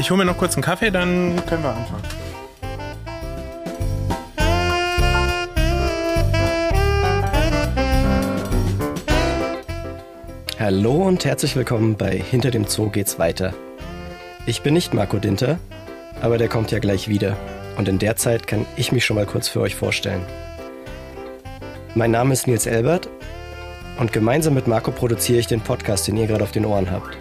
Ich hole mir noch kurz einen Kaffee, dann können wir anfangen. Hallo und herzlich willkommen bei Hinter dem Zoo geht's weiter. Ich bin nicht Marco Dinter, aber der kommt ja gleich wieder. Und in der Zeit kann ich mich schon mal kurz für euch vorstellen. Mein Name ist Nils Elbert und gemeinsam mit Marco produziere ich den Podcast, den ihr gerade auf den Ohren habt.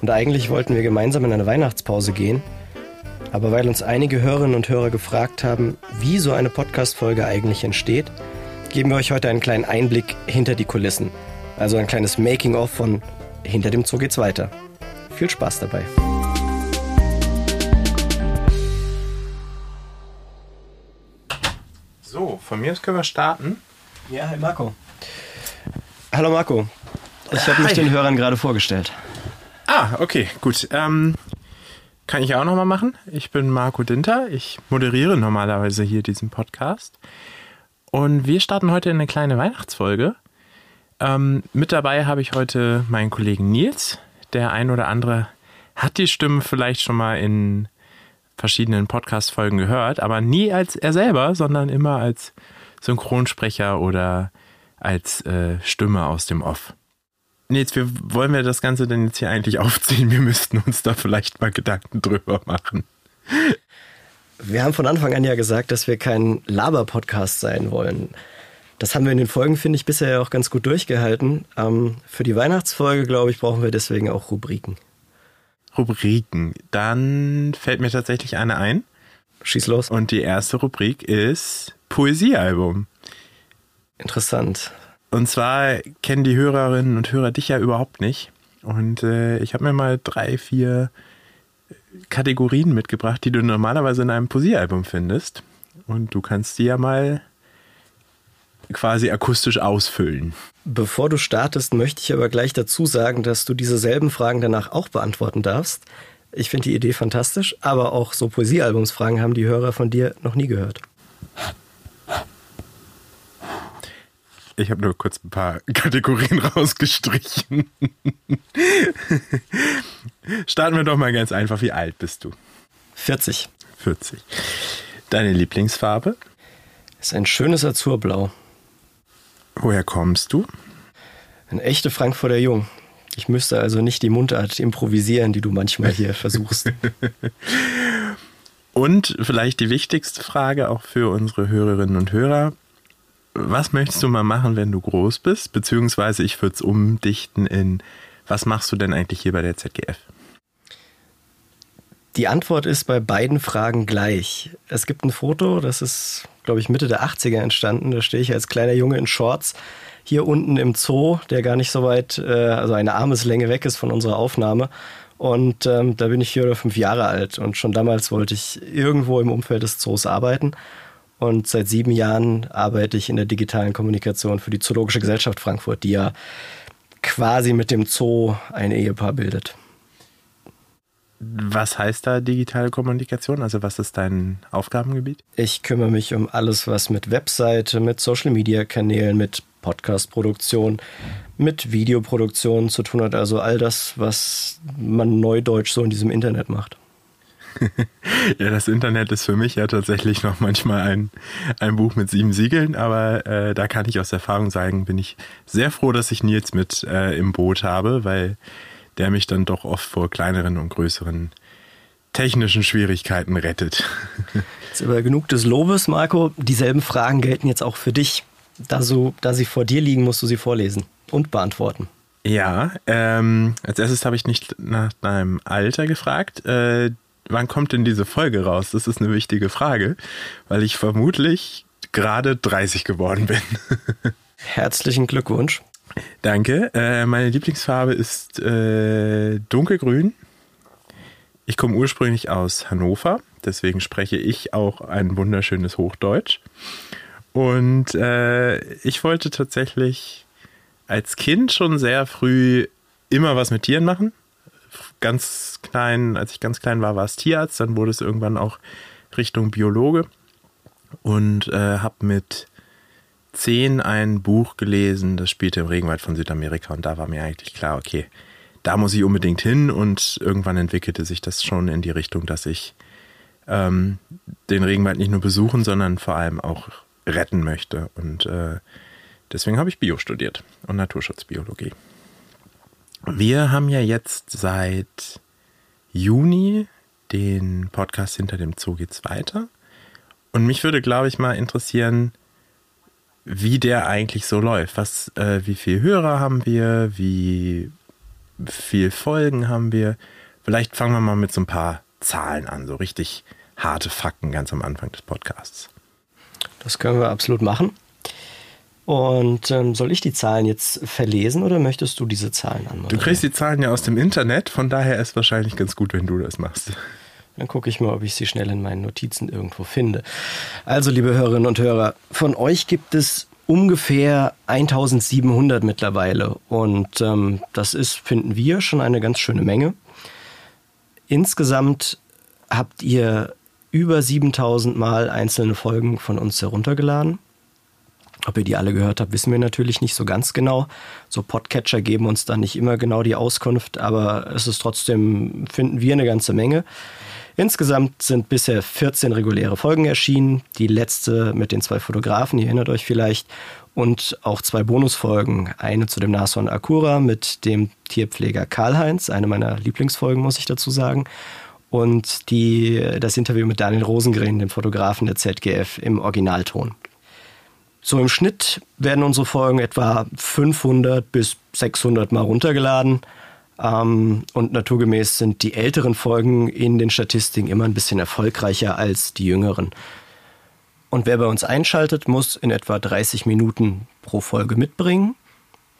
Und eigentlich wollten wir gemeinsam in eine Weihnachtspause gehen, aber weil uns einige Hörerinnen und Hörer gefragt haben, wie so eine Podcast-Folge eigentlich entsteht, geben wir euch heute einen kleinen Einblick hinter die Kulissen. Also ein kleines Making-of von Hinter dem Zoo geht's weiter. Viel Spaß dabei. So, von mir aus können wir starten. Ja, hi Marco. Hallo Marco. Ich habe mich den Hörern gerade vorgestellt. Ah, okay, gut. Ähm, kann ich auch nochmal machen. Ich bin Marco Dinter. Ich moderiere normalerweise hier diesen Podcast. Und wir starten heute in eine kleine Weihnachtsfolge. Ähm, mit dabei habe ich heute meinen Kollegen Nils. Der ein oder andere hat die Stimme vielleicht schon mal in verschiedenen Podcast-Folgen gehört, aber nie als er selber, sondern immer als Synchronsprecher oder als äh, Stimme aus dem Off. Nils, wie wollen wir das Ganze denn jetzt hier eigentlich aufziehen? Wir müssten uns da vielleicht mal Gedanken drüber machen. Wir haben von Anfang an ja gesagt, dass wir kein Laber-Podcast sein wollen. Das haben wir in den Folgen, finde ich, bisher ja auch ganz gut durchgehalten. Ähm, für die Weihnachtsfolge, glaube ich, brauchen wir deswegen auch Rubriken. Rubriken. Dann fällt mir tatsächlich eine ein. Schieß los. Und die erste Rubrik ist Poesiealbum. Interessant. Und zwar kennen die Hörerinnen und Hörer dich ja überhaupt nicht. Und äh, ich habe mir mal drei, vier Kategorien mitgebracht, die du normalerweise in einem Poesiealbum findest. Und du kannst die ja mal quasi akustisch ausfüllen. Bevor du startest, möchte ich aber gleich dazu sagen, dass du diese selben Fragen danach auch beantworten darfst. Ich finde die Idee fantastisch, aber auch so Poesiealbumsfragen haben die Hörer von dir noch nie gehört. Ich habe nur kurz ein paar Kategorien rausgestrichen. Starten wir doch mal ganz einfach. Wie alt bist du? 40 40. Deine Lieblingsfarbe? ist ein schönes Azurblau. Woher kommst du? Ein echter Frankfurter Jung. Ich müsste also nicht die Mundart improvisieren, die du manchmal hier versuchst. Und vielleicht die wichtigste Frage auch für unsere Hörerinnen und Hörer. Was möchtest du mal machen, wenn du groß bist? Beziehungsweise ich würde es umdichten in, was machst du denn eigentlich hier bei der ZGF? Die Antwort ist bei beiden Fragen gleich. Es gibt ein Foto, das ist, glaube ich, Mitte der 80er entstanden. Da stehe ich als kleiner Junge in Shorts hier unten im Zoo, der gar nicht so weit, äh, also eine Armeslänge weg ist von unserer Aufnahme. Und ähm, da bin ich vier oder fünf Jahre alt. Und schon damals wollte ich irgendwo im Umfeld des Zoos arbeiten. Und seit sieben Jahren arbeite ich in der digitalen Kommunikation für die Zoologische Gesellschaft Frankfurt, die ja quasi mit dem Zoo ein Ehepaar bildet. Was heißt da digitale Kommunikation? Also was ist dein Aufgabengebiet? Ich kümmere mich um alles, was mit Webseite, mit Social-Media-Kanälen, mit Podcast-Produktion, mit Videoproduktion zu tun hat. Also all das, was man neudeutsch so in diesem Internet macht. Ja, das Internet ist für mich ja tatsächlich noch manchmal ein, ein Buch mit sieben Siegeln, aber äh, da kann ich aus Erfahrung sagen, bin ich sehr froh, dass ich Nils mit äh, im Boot habe, weil der mich dann doch oft vor kleineren und größeren technischen Schwierigkeiten rettet. Jetzt aber genug des Lobes, Marco. Dieselben Fragen gelten jetzt auch für dich. Da, so, da sie vor dir liegen, musst du sie vorlesen und beantworten. Ja, ähm, als erstes habe ich nicht nach deinem Alter gefragt. Äh, wann kommt denn diese Folge raus? Das ist eine wichtige Frage, weil ich vermutlich gerade 30 geworden bin. Herzlichen Glückwunsch. Danke. Äh, meine Lieblingsfarbe ist äh, dunkelgrün. Ich komme ursprünglich aus Hannover, deswegen spreche ich auch ein wunderschönes Hochdeutsch. Und äh, ich wollte tatsächlich als Kind schon sehr früh immer was mit Tieren machen. Ganz klein, als ich ganz klein war, war es Tierarzt, dann wurde es irgendwann auch Richtung Biologe und äh, habe mit zehn ein Buch gelesen, das spielte im Regenwald von Südamerika und da war mir eigentlich klar, okay, da muss ich unbedingt hin und irgendwann entwickelte sich das schon in die Richtung, dass ich ähm, den Regenwald nicht nur besuchen, sondern vor allem auch retten möchte. Und äh, deswegen habe ich Bio studiert und Naturschutzbiologie. Wir haben ja jetzt seit Juni den Podcast Hinter dem Zoo geht's weiter. Und mich würde, glaube ich, mal interessieren, wie der eigentlich so läuft. Was, äh, wie viel Hörer haben wir? Wie viel Folgen haben wir? Vielleicht fangen wir mal mit so ein paar Zahlen an, so richtig harte Fakten ganz am Anfang des Podcasts. Das können wir absolut machen. Und ähm, soll ich die Zahlen jetzt verlesen oder möchtest du diese Zahlen anmoderieren? Du kriegst die Zahlen ja aus dem Internet, von daher ist es wahrscheinlich ganz gut, wenn du das machst. Dann gucke ich mal, ob ich sie schnell in meinen Notizen irgendwo finde. Also, liebe Hörerinnen und Hörer, von euch gibt es ungefähr 1700 mittlerweile. Und ähm, das ist, finden wir, schon eine ganz schöne Menge. Insgesamt habt ihr über 7000 Mal einzelne Folgen von uns heruntergeladen. Ob ihr die alle gehört habt, wissen wir natürlich nicht so ganz genau. So Podcatcher geben uns da nicht immer genau die Auskunft, aber es ist trotzdem, finden wir, eine ganze Menge. Insgesamt sind bisher 14 reguläre Folgen erschienen. Die letzte mit den zwei Fotografen, ihr erinnert euch vielleicht. Und auch zwei Bonusfolgen. Eine zu dem Nashorn Akura mit dem Tierpfleger Karl-Heinz, eine meiner Lieblingsfolgen, muss ich dazu sagen und die, das Interview mit Daniel Rosengren, dem Fotografen der ZGF, im Originalton. So im Schnitt werden unsere Folgen etwa 500 bis 600 Mal runtergeladen. Ähm, und naturgemäß sind die älteren Folgen in den Statistiken immer ein bisschen erfolgreicher als die jüngeren. Und wer bei uns einschaltet, muss in etwa 30 Minuten pro Folge mitbringen.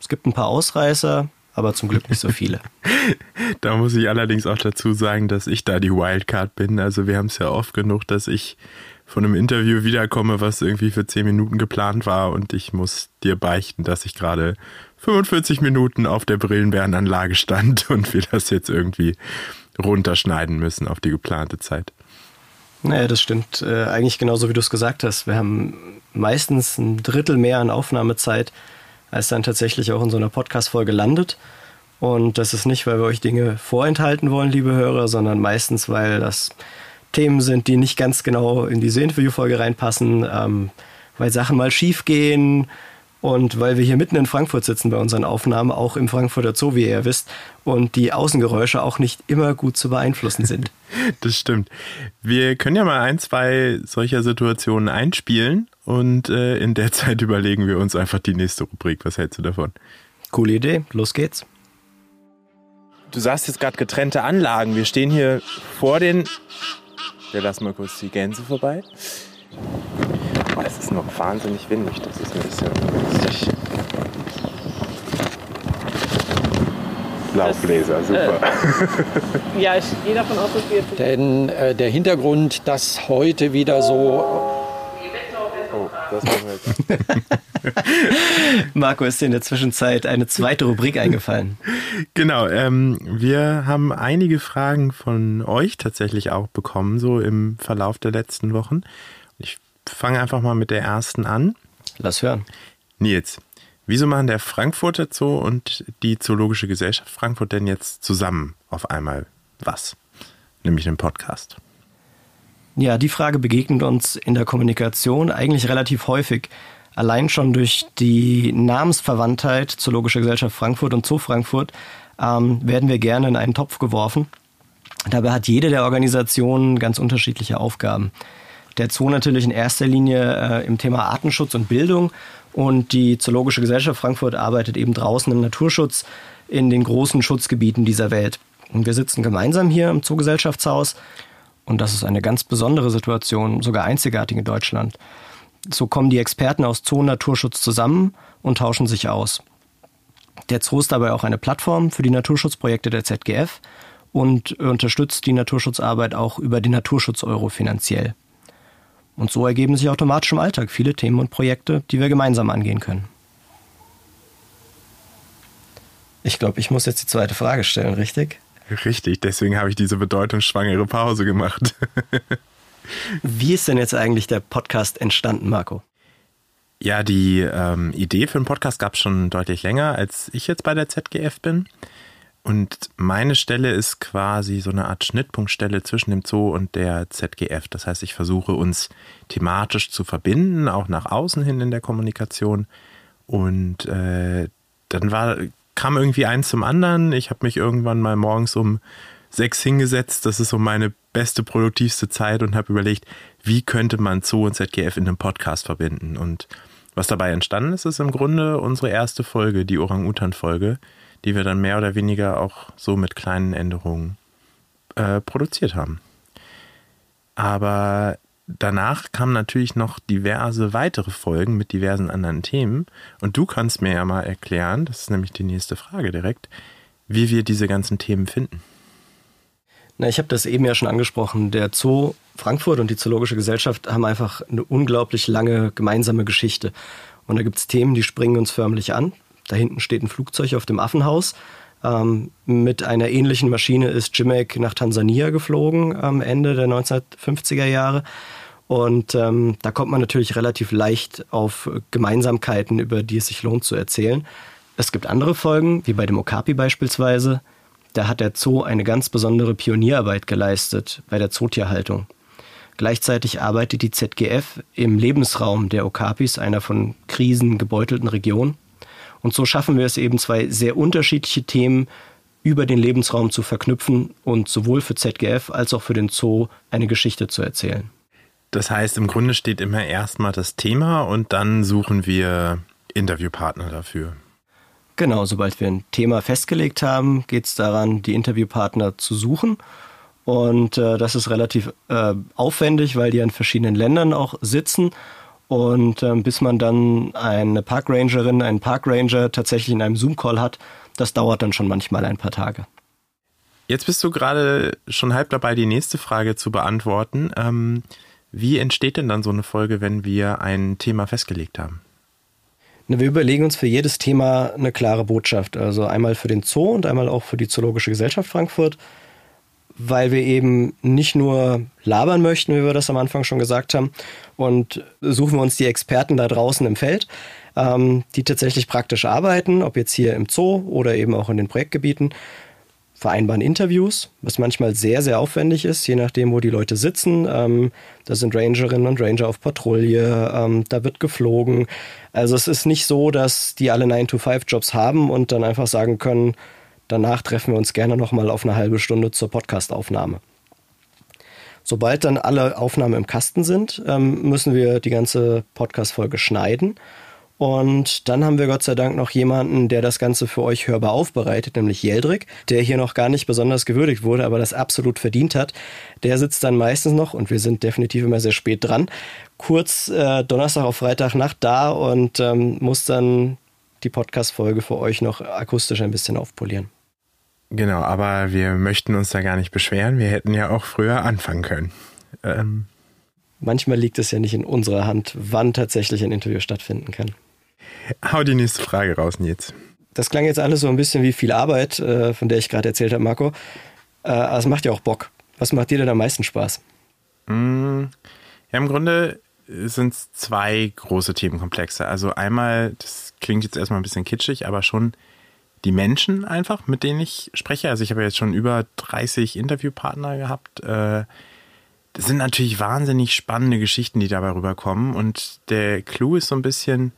Es gibt ein paar Ausreißer, aber zum Glück nicht so viele. da muss ich allerdings auch dazu sagen, dass ich da die Wildcard bin. Also wir haben es ja oft genug, dass ich von einem Interview wiederkomme, was irgendwie für 10 Minuten geplant war und ich muss dir beichten, dass ich gerade 45 Minuten auf der Brillenbärenanlage stand und wir das jetzt irgendwie runterschneiden müssen auf die geplante Zeit. Naja, das stimmt. Äh, eigentlich genauso wie du es gesagt hast. Wir haben meistens ein Drittel mehr an Aufnahmezeit als dann tatsächlich auch in so einer Podcast-Folge landet. Und das ist nicht, weil wir euch Dinge vorenthalten wollen, liebe Hörer, sondern meistens, weil das Themen sind, die nicht ganz genau in diese Interviewfolge reinpassen, ähm, weil Sachen mal schief gehen und weil wir hier mitten in Frankfurt sitzen bei unseren Aufnahmen, auch im Frankfurter Zoo, wie ihr ja wisst, und die Außengeräusche auch nicht immer gut zu beeinflussen sind. Das stimmt. Wir können ja mal ein, zwei solcher Situationen einspielen und äh, in der Zeit überlegen wir uns einfach die nächste Rubrik. Was hältst du davon? Coole Idee. Los geht's. Du sagst jetzt gerade getrennte Anlagen. Wir stehen hier vor den. Wir lassen mal kurz die Gänse vorbei. Oh, es ist noch wahnsinnig windig. Das ist ein bisschen lustig. Laubbläser, super. Äh, ja, ich gehe davon aus, dass wir jetzt. Denn äh, der Hintergrund, dass heute wieder so. Das machen wir jetzt. Marco, ist dir in der Zwischenzeit eine zweite Rubrik eingefallen? Genau, ähm, wir haben einige Fragen von euch tatsächlich auch bekommen, so im Verlauf der letzten Wochen. Ich fange einfach mal mit der ersten an. Lass hören. Nils, wieso machen der Frankfurter Zoo und die Zoologische Gesellschaft Frankfurt denn jetzt zusammen auf einmal was? Nämlich einen Podcast. Ja, die Frage begegnet uns in der Kommunikation eigentlich relativ häufig. Allein schon durch die Namensverwandtheit Zoologische Gesellschaft Frankfurt und Zoo Frankfurt ähm, werden wir gerne in einen Topf geworfen. Dabei hat jede der Organisationen ganz unterschiedliche Aufgaben. Der Zoo natürlich in erster Linie äh, im Thema Artenschutz und Bildung und die Zoologische Gesellschaft Frankfurt arbeitet eben draußen im Naturschutz in den großen Schutzgebieten dieser Welt. Und wir sitzen gemeinsam hier im Zoogesellschaftshaus und das ist eine ganz besondere Situation, sogar einzigartig in Deutschland. So kommen die Experten aus Zoo und Naturschutz zusammen und tauschen sich aus. Der Zoo ist dabei auch eine Plattform für die Naturschutzprojekte der ZGF und unterstützt die Naturschutzarbeit auch über den Naturschutz-Euro finanziell. Und so ergeben sich automatisch im Alltag viele Themen und Projekte, die wir gemeinsam angehen können. Ich glaube, ich muss jetzt die zweite Frage stellen, richtig? Richtig, deswegen habe ich diese bedeutungsschwangere Pause gemacht. Wie ist denn jetzt eigentlich der Podcast entstanden, Marco? Ja, die ähm, Idee für den Podcast gab es schon deutlich länger, als ich jetzt bei der ZGF bin. Und meine Stelle ist quasi so eine Art Schnittpunktstelle zwischen dem Zoo und der ZGF. Das heißt, ich versuche uns thematisch zu verbinden, auch nach außen hin in der Kommunikation. Und äh, dann war, kam irgendwie eins zum anderen. Ich habe mich irgendwann mal morgens um sechs hingesetzt. Das ist so meine beste, produktivste Zeit und habe überlegt, wie könnte man Zoo und ZGF in einem Podcast verbinden. Und was dabei entstanden ist, ist im Grunde unsere erste Folge, die Orang-Utan-Folge, die wir dann mehr oder weniger auch so mit kleinen Änderungen äh, produziert haben. Aber danach kamen natürlich noch diverse weitere Folgen mit diversen anderen Themen. Und du kannst mir ja mal erklären, das ist nämlich die nächste Frage direkt, wie wir diese ganzen Themen finden. Na, ich habe das eben ja schon angesprochen. Der Zoo Frankfurt und die Zoologische Gesellschaft haben einfach eine unglaublich lange gemeinsame Geschichte. Und da gibt es Themen, die springen uns förmlich an. Da hinten steht ein Flugzeug auf dem Affenhaus. Ähm, mit einer ähnlichen Maschine ist Jimek nach Tansania geflogen am Ende der 1950er Jahre. Und ähm, da kommt man natürlich relativ leicht auf Gemeinsamkeiten, über die es sich lohnt zu erzählen. Es gibt andere Folgen, wie bei dem Okapi beispielsweise. Da hat der Zoo eine ganz besondere Pionierarbeit geleistet bei der Zootierhaltung. Gleichzeitig arbeitet die ZGF im Lebensraum der Okapis, einer von Krisen gebeutelten Region. Und so schaffen wir es eben, zwei sehr unterschiedliche Themen über den Lebensraum zu verknüpfen und sowohl für ZGF als auch für den Zoo eine Geschichte zu erzählen. Das heißt, im Grunde steht immer erstmal das Thema und dann suchen wir Interviewpartner dafür. Genau, sobald wir ein Thema festgelegt haben, geht es daran, die Interviewpartner zu suchen. Und äh, das ist relativ äh, aufwendig, weil die in verschiedenen Ländern auch sitzen. Und äh, bis man dann eine Parkrangerin, einen Parkranger tatsächlich in einem Zoom-Call hat, das dauert dann schon manchmal ein paar Tage. Jetzt bist du gerade schon halb dabei, die nächste Frage zu beantworten. Ähm, wie entsteht denn dann so eine Folge, wenn wir ein Thema festgelegt haben? Wir überlegen uns für jedes Thema eine klare Botschaft. Also einmal für den Zoo und einmal auch für die Zoologische Gesellschaft Frankfurt, weil wir eben nicht nur labern möchten, wie wir das am Anfang schon gesagt haben, und suchen wir uns die Experten da draußen im Feld, ähm, die tatsächlich praktisch arbeiten, ob jetzt hier im Zoo oder eben auch in den Projektgebieten vereinbaren Interviews, was manchmal sehr, sehr aufwendig ist, je nachdem, wo die Leute sitzen. Ähm, da sind Rangerinnen und Ranger auf Patrouille, ähm, da wird geflogen. Also es ist nicht so, dass die alle 9-to-5-Jobs haben und dann einfach sagen können, danach treffen wir uns gerne nochmal auf eine halbe Stunde zur Podcastaufnahme. Sobald dann alle Aufnahmen im Kasten sind, ähm, müssen wir die ganze Podcast-Folge schneiden und dann haben wir Gott sei Dank noch jemanden, der das Ganze für euch hörbar aufbereitet, nämlich Jeldrik, der hier noch gar nicht besonders gewürdigt wurde, aber das absolut verdient hat. Der sitzt dann meistens noch, und wir sind definitiv immer sehr spät dran, kurz äh, Donnerstag auf Freitagnacht da und ähm, muss dann die Podcast-Folge für euch noch akustisch ein bisschen aufpolieren. Genau, aber wir möchten uns da gar nicht beschweren. Wir hätten ja auch früher anfangen können. Ähm. Manchmal liegt es ja nicht in unserer Hand, wann tatsächlich ein Interview stattfinden kann. Hau die nächste Frage raus, Nils. Das klang jetzt alles so ein bisschen wie viel Arbeit, äh, von der ich gerade erzählt habe, Marco. Äh, aber es macht ja auch Bock. Was macht dir denn am meisten Spaß? Mm, ja, im Grunde sind es zwei große Themenkomplexe. Also einmal, das klingt jetzt erstmal ein bisschen kitschig, aber schon die Menschen einfach, mit denen ich spreche. Also ich habe jetzt schon über 30 Interviewpartner gehabt. Äh, das sind natürlich wahnsinnig spannende Geschichten, die dabei rüberkommen. Und der Clou ist so ein bisschen,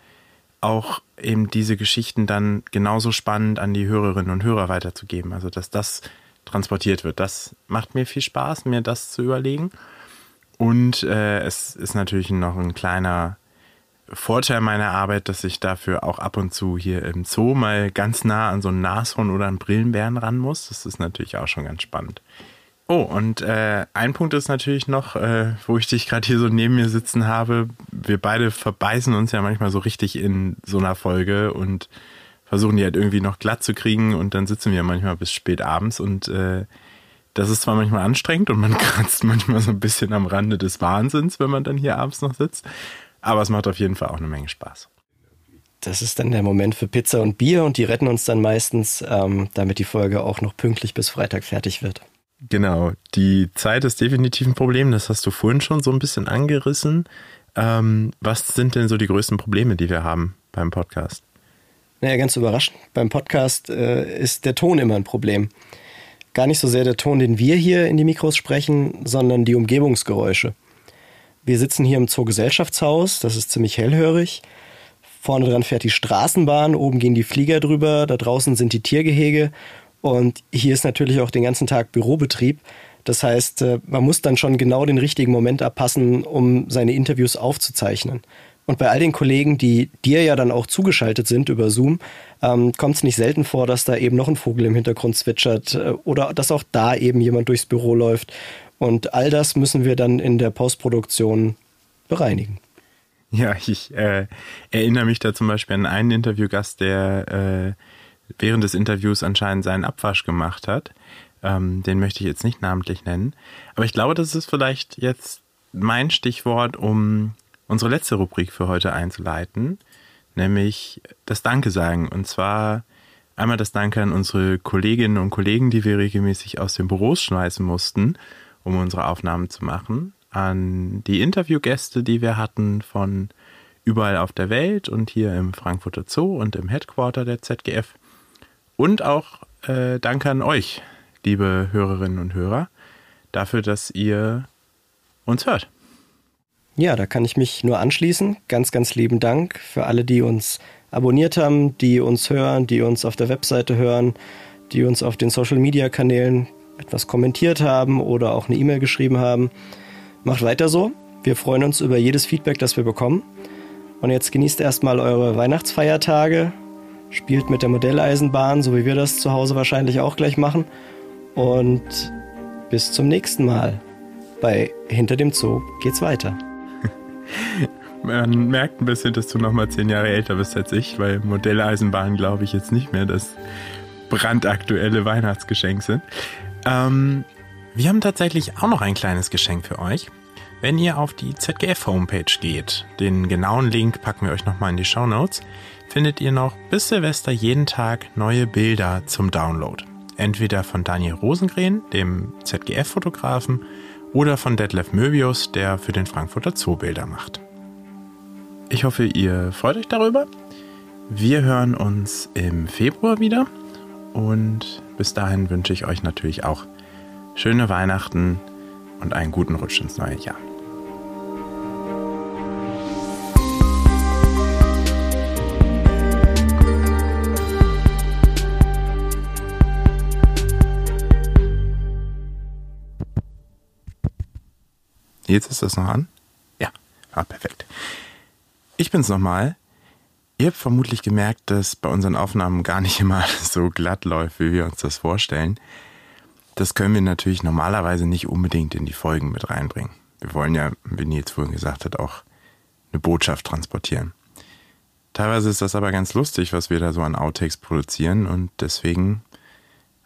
auch eben diese Geschichten dann genauso spannend an die Hörerinnen und Hörer weiterzugeben. Also, dass das transportiert wird. Das macht mir viel Spaß, mir das zu überlegen. Und äh, es ist natürlich noch ein kleiner Vorteil meiner Arbeit, dass ich dafür auch ab und zu hier im Zoo mal ganz nah an so ein Nashorn oder einen Brillenbären ran muss. Das ist natürlich auch schon ganz spannend. Oh, und äh, ein Punkt ist natürlich noch, äh, wo ich dich gerade hier so neben mir sitzen habe. Wir beide verbeißen uns ja manchmal so richtig in so einer Folge und versuchen die halt irgendwie noch glatt zu kriegen und dann sitzen wir manchmal bis spät abends und äh, das ist zwar manchmal anstrengend und man kratzt manchmal so ein bisschen am Rande des Wahnsinns, wenn man dann hier abends noch sitzt, aber es macht auf jeden Fall auch eine Menge Spaß. Das ist dann der Moment für Pizza und Bier und die retten uns dann meistens, ähm, damit die Folge auch noch pünktlich bis Freitag fertig wird. Genau, die Zeit ist definitiv ein Problem, das hast du vorhin schon so ein bisschen angerissen. Ähm, was sind denn so die größten Probleme, die wir haben beim Podcast? Naja, ganz überraschend. Beim Podcast äh, ist der Ton immer ein Problem. Gar nicht so sehr der Ton, den wir hier in die Mikros sprechen, sondern die Umgebungsgeräusche. Wir sitzen hier im Zoogesellschaftshaus, das ist ziemlich hellhörig. Vorne dran fährt die Straßenbahn, oben gehen die Flieger drüber, da draußen sind die Tiergehege und hier ist natürlich auch den ganzen Tag Bürobetrieb. Das heißt, äh, man muss dann schon genau den richtigen Moment abpassen, um seine Interviews aufzuzeichnen. Und bei all den Kollegen, die dir ja dann auch zugeschaltet sind über Zoom, ähm, kommt es nicht selten vor, dass da eben noch ein Vogel im Hintergrund zwitschert äh, oder dass auch da eben jemand durchs Büro läuft. Und all das müssen wir dann in der Postproduktion bereinigen. Ja, ich äh, erinnere mich da zum Beispiel an einen Interviewgast, der äh, während des Interviews anscheinend seinen Abwasch gemacht hat. Ähm, den möchte ich jetzt nicht namentlich nennen. Aber ich glaube, das ist vielleicht jetzt mein Stichwort, um unsere letzte Rubrik für heute einzuleiten, nämlich das Danke sagen. Und zwar einmal das Danke an unsere Kolleginnen und Kollegen, die wir regelmäßig aus den Büros schmeißen mussten, um unsere Aufnahmen zu machen, an die Interviewgäste, die wir hatten von überall auf der Welt und hier im Frankfurter Zoo und im Headquarter der ZGF. Und auch äh, Danke an euch, liebe Hörerinnen und Hörer, dafür, dass ihr uns hört. Ja, da kann ich mich nur anschließen. Ganz, ganz lieben Dank für alle, die uns abonniert haben, die uns hören, die uns auf der Webseite hören, die uns auf den Social-Media-Kanälen etwas kommentiert haben oder auch eine E-Mail geschrieben haben. Macht weiter so. Wir freuen uns über jedes Feedback, das wir bekommen. Und jetzt genießt erstmal eure Weihnachtsfeiertage, spielt mit der Modelleisenbahn, so wie wir das zu Hause wahrscheinlich auch gleich machen. Und bis zum nächsten Mal. Bei Hinter dem Zoo geht's weiter. Man merkt ein bisschen, dass du noch mal zehn Jahre älter bist als ich, weil Modelleisenbahn glaube ich jetzt nicht mehr das brandaktuelle Weihnachtsgeschenk sind. Ähm, wir haben tatsächlich auch noch ein kleines Geschenk für euch. Wenn ihr auf die ZGF-Homepage geht, den genauen Link packen wir euch nochmal in die Show Notes, findet ihr noch bis Silvester jeden Tag neue Bilder zum Download. Entweder von Daniel Rosengren, dem ZGF-Fotografen, oder von Detlef Möbius, der für den Frankfurter Zoo Bilder macht. Ich hoffe, ihr freut euch darüber. Wir hören uns im Februar wieder und bis dahin wünsche ich euch natürlich auch schöne Weihnachten und einen guten Rutsch ins neue Jahr. Jetzt ist das noch an? Ja, ah, perfekt. Ich bin's nochmal. Ihr habt vermutlich gemerkt, dass bei unseren Aufnahmen gar nicht immer so glatt läuft, wie wir uns das vorstellen. Das können wir natürlich normalerweise nicht unbedingt in die Folgen mit reinbringen. Wir wollen ja, wie Nils vorhin gesagt hat, auch eine Botschaft transportieren. Teilweise ist das aber ganz lustig, was wir da so an Outtakes produzieren und deswegen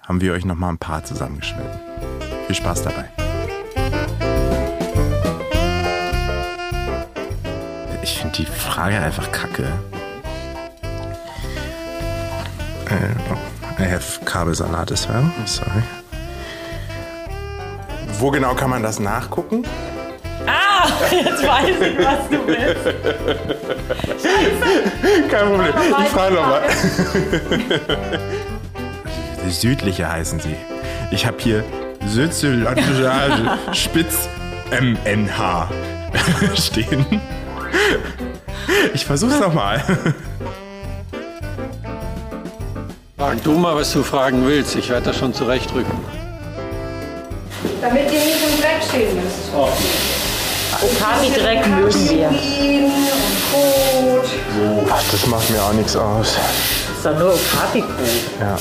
haben wir euch nochmal ein paar zusammengeschnitten. Viel Spaß dabei. Ich finde die Frage einfach kacke. I have Kabelsalat as well. Sorry. Wo genau kann man das nachgucken? Ah, jetzt weiß ich, was du willst. Scheiße. Kein Problem. Ich frage nochmal. Südliche heißen sie. Ich habe hier Südzylantische Spitz MNH stehen. Ich versuch's nochmal. Frag du mal, was du fragen willst. Ich werde das schon zurechtrücken. Damit ihr nicht im Dreck stehen müsst. Okapi-Dreck mögen wir. Ach, das macht mir auch nichts aus. Das ist doch nur Okapi-Brot. Ja.